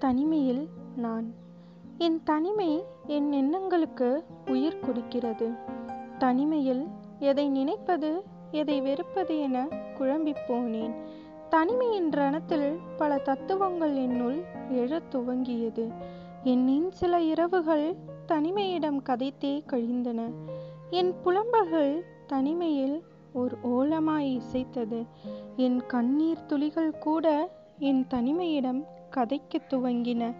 தனிமையில் நான். என் தனிமை என் எண்ணங்களுக்கு உயிர் கொடுக்கிறது. தனிமையில் எதை நினைப்பது எதை வெறுப்பது என குழம்பிப் போனேன். தனிமையின் ரணத்தில் பல தத்துவங்கள் என்னுள் எழத் துவங்கியது. என்னின் சில இரவுகள் தனிமையிடம் கதைத்தே கழிந்தன. என் புலம்பல்கள் தனிமையில் ஒரு ஓலமாய் இசைத்தது. என் கண்ணீர் துளிகள் கூட என் தனிமையிடம் கதைக்கத் துவங்கின.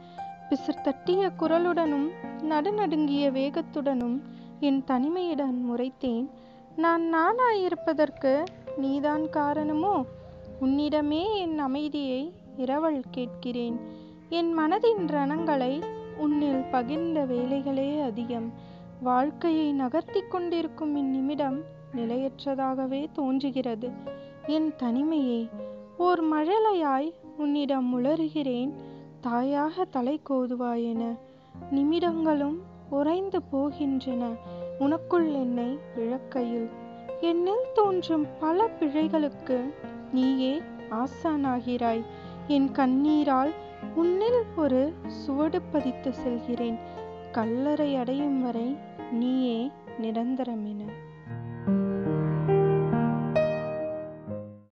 பிசிர் தட்டிய குரலுடனும் நடுநடுங்கிய வேகத்துடனும் என் தனிமையிடம் முறைத்தேன். நான் நானாயிருப்பதற்கு நீதான் காரணமோ? உன்னிடமே என் அமைதியை இரவல் கேட்கிறேன். என் மனதின் ரணங்களை உன்னில் பகிர்ந்த வேலைகளே அதிகம். வாழ்க்கையை நகர்த்தி கொண்டிருக்கும் இந்நிமிடம் நிலையற்றதாகவே தோன்றுகிறது. என் தனிமையை ஓர் மழலையாய் உன்னிடம் உளறுகிறேன். தாயாக தலை கோதுவாயென. நிமிடங்களும் உறைந்து போகின்றன. உனக்குள் என்னை இழக்கையில் என்னில் தோன்றும் பல பிழைகளுக்கு நீயே ஆசானாகிறாய். என் கண்ணீரால் உன்னில் ஒரு சுவடு பதித்து செல்கிறேன். கல்லறை அடையும் வரை நீயே நிரந்தரமென.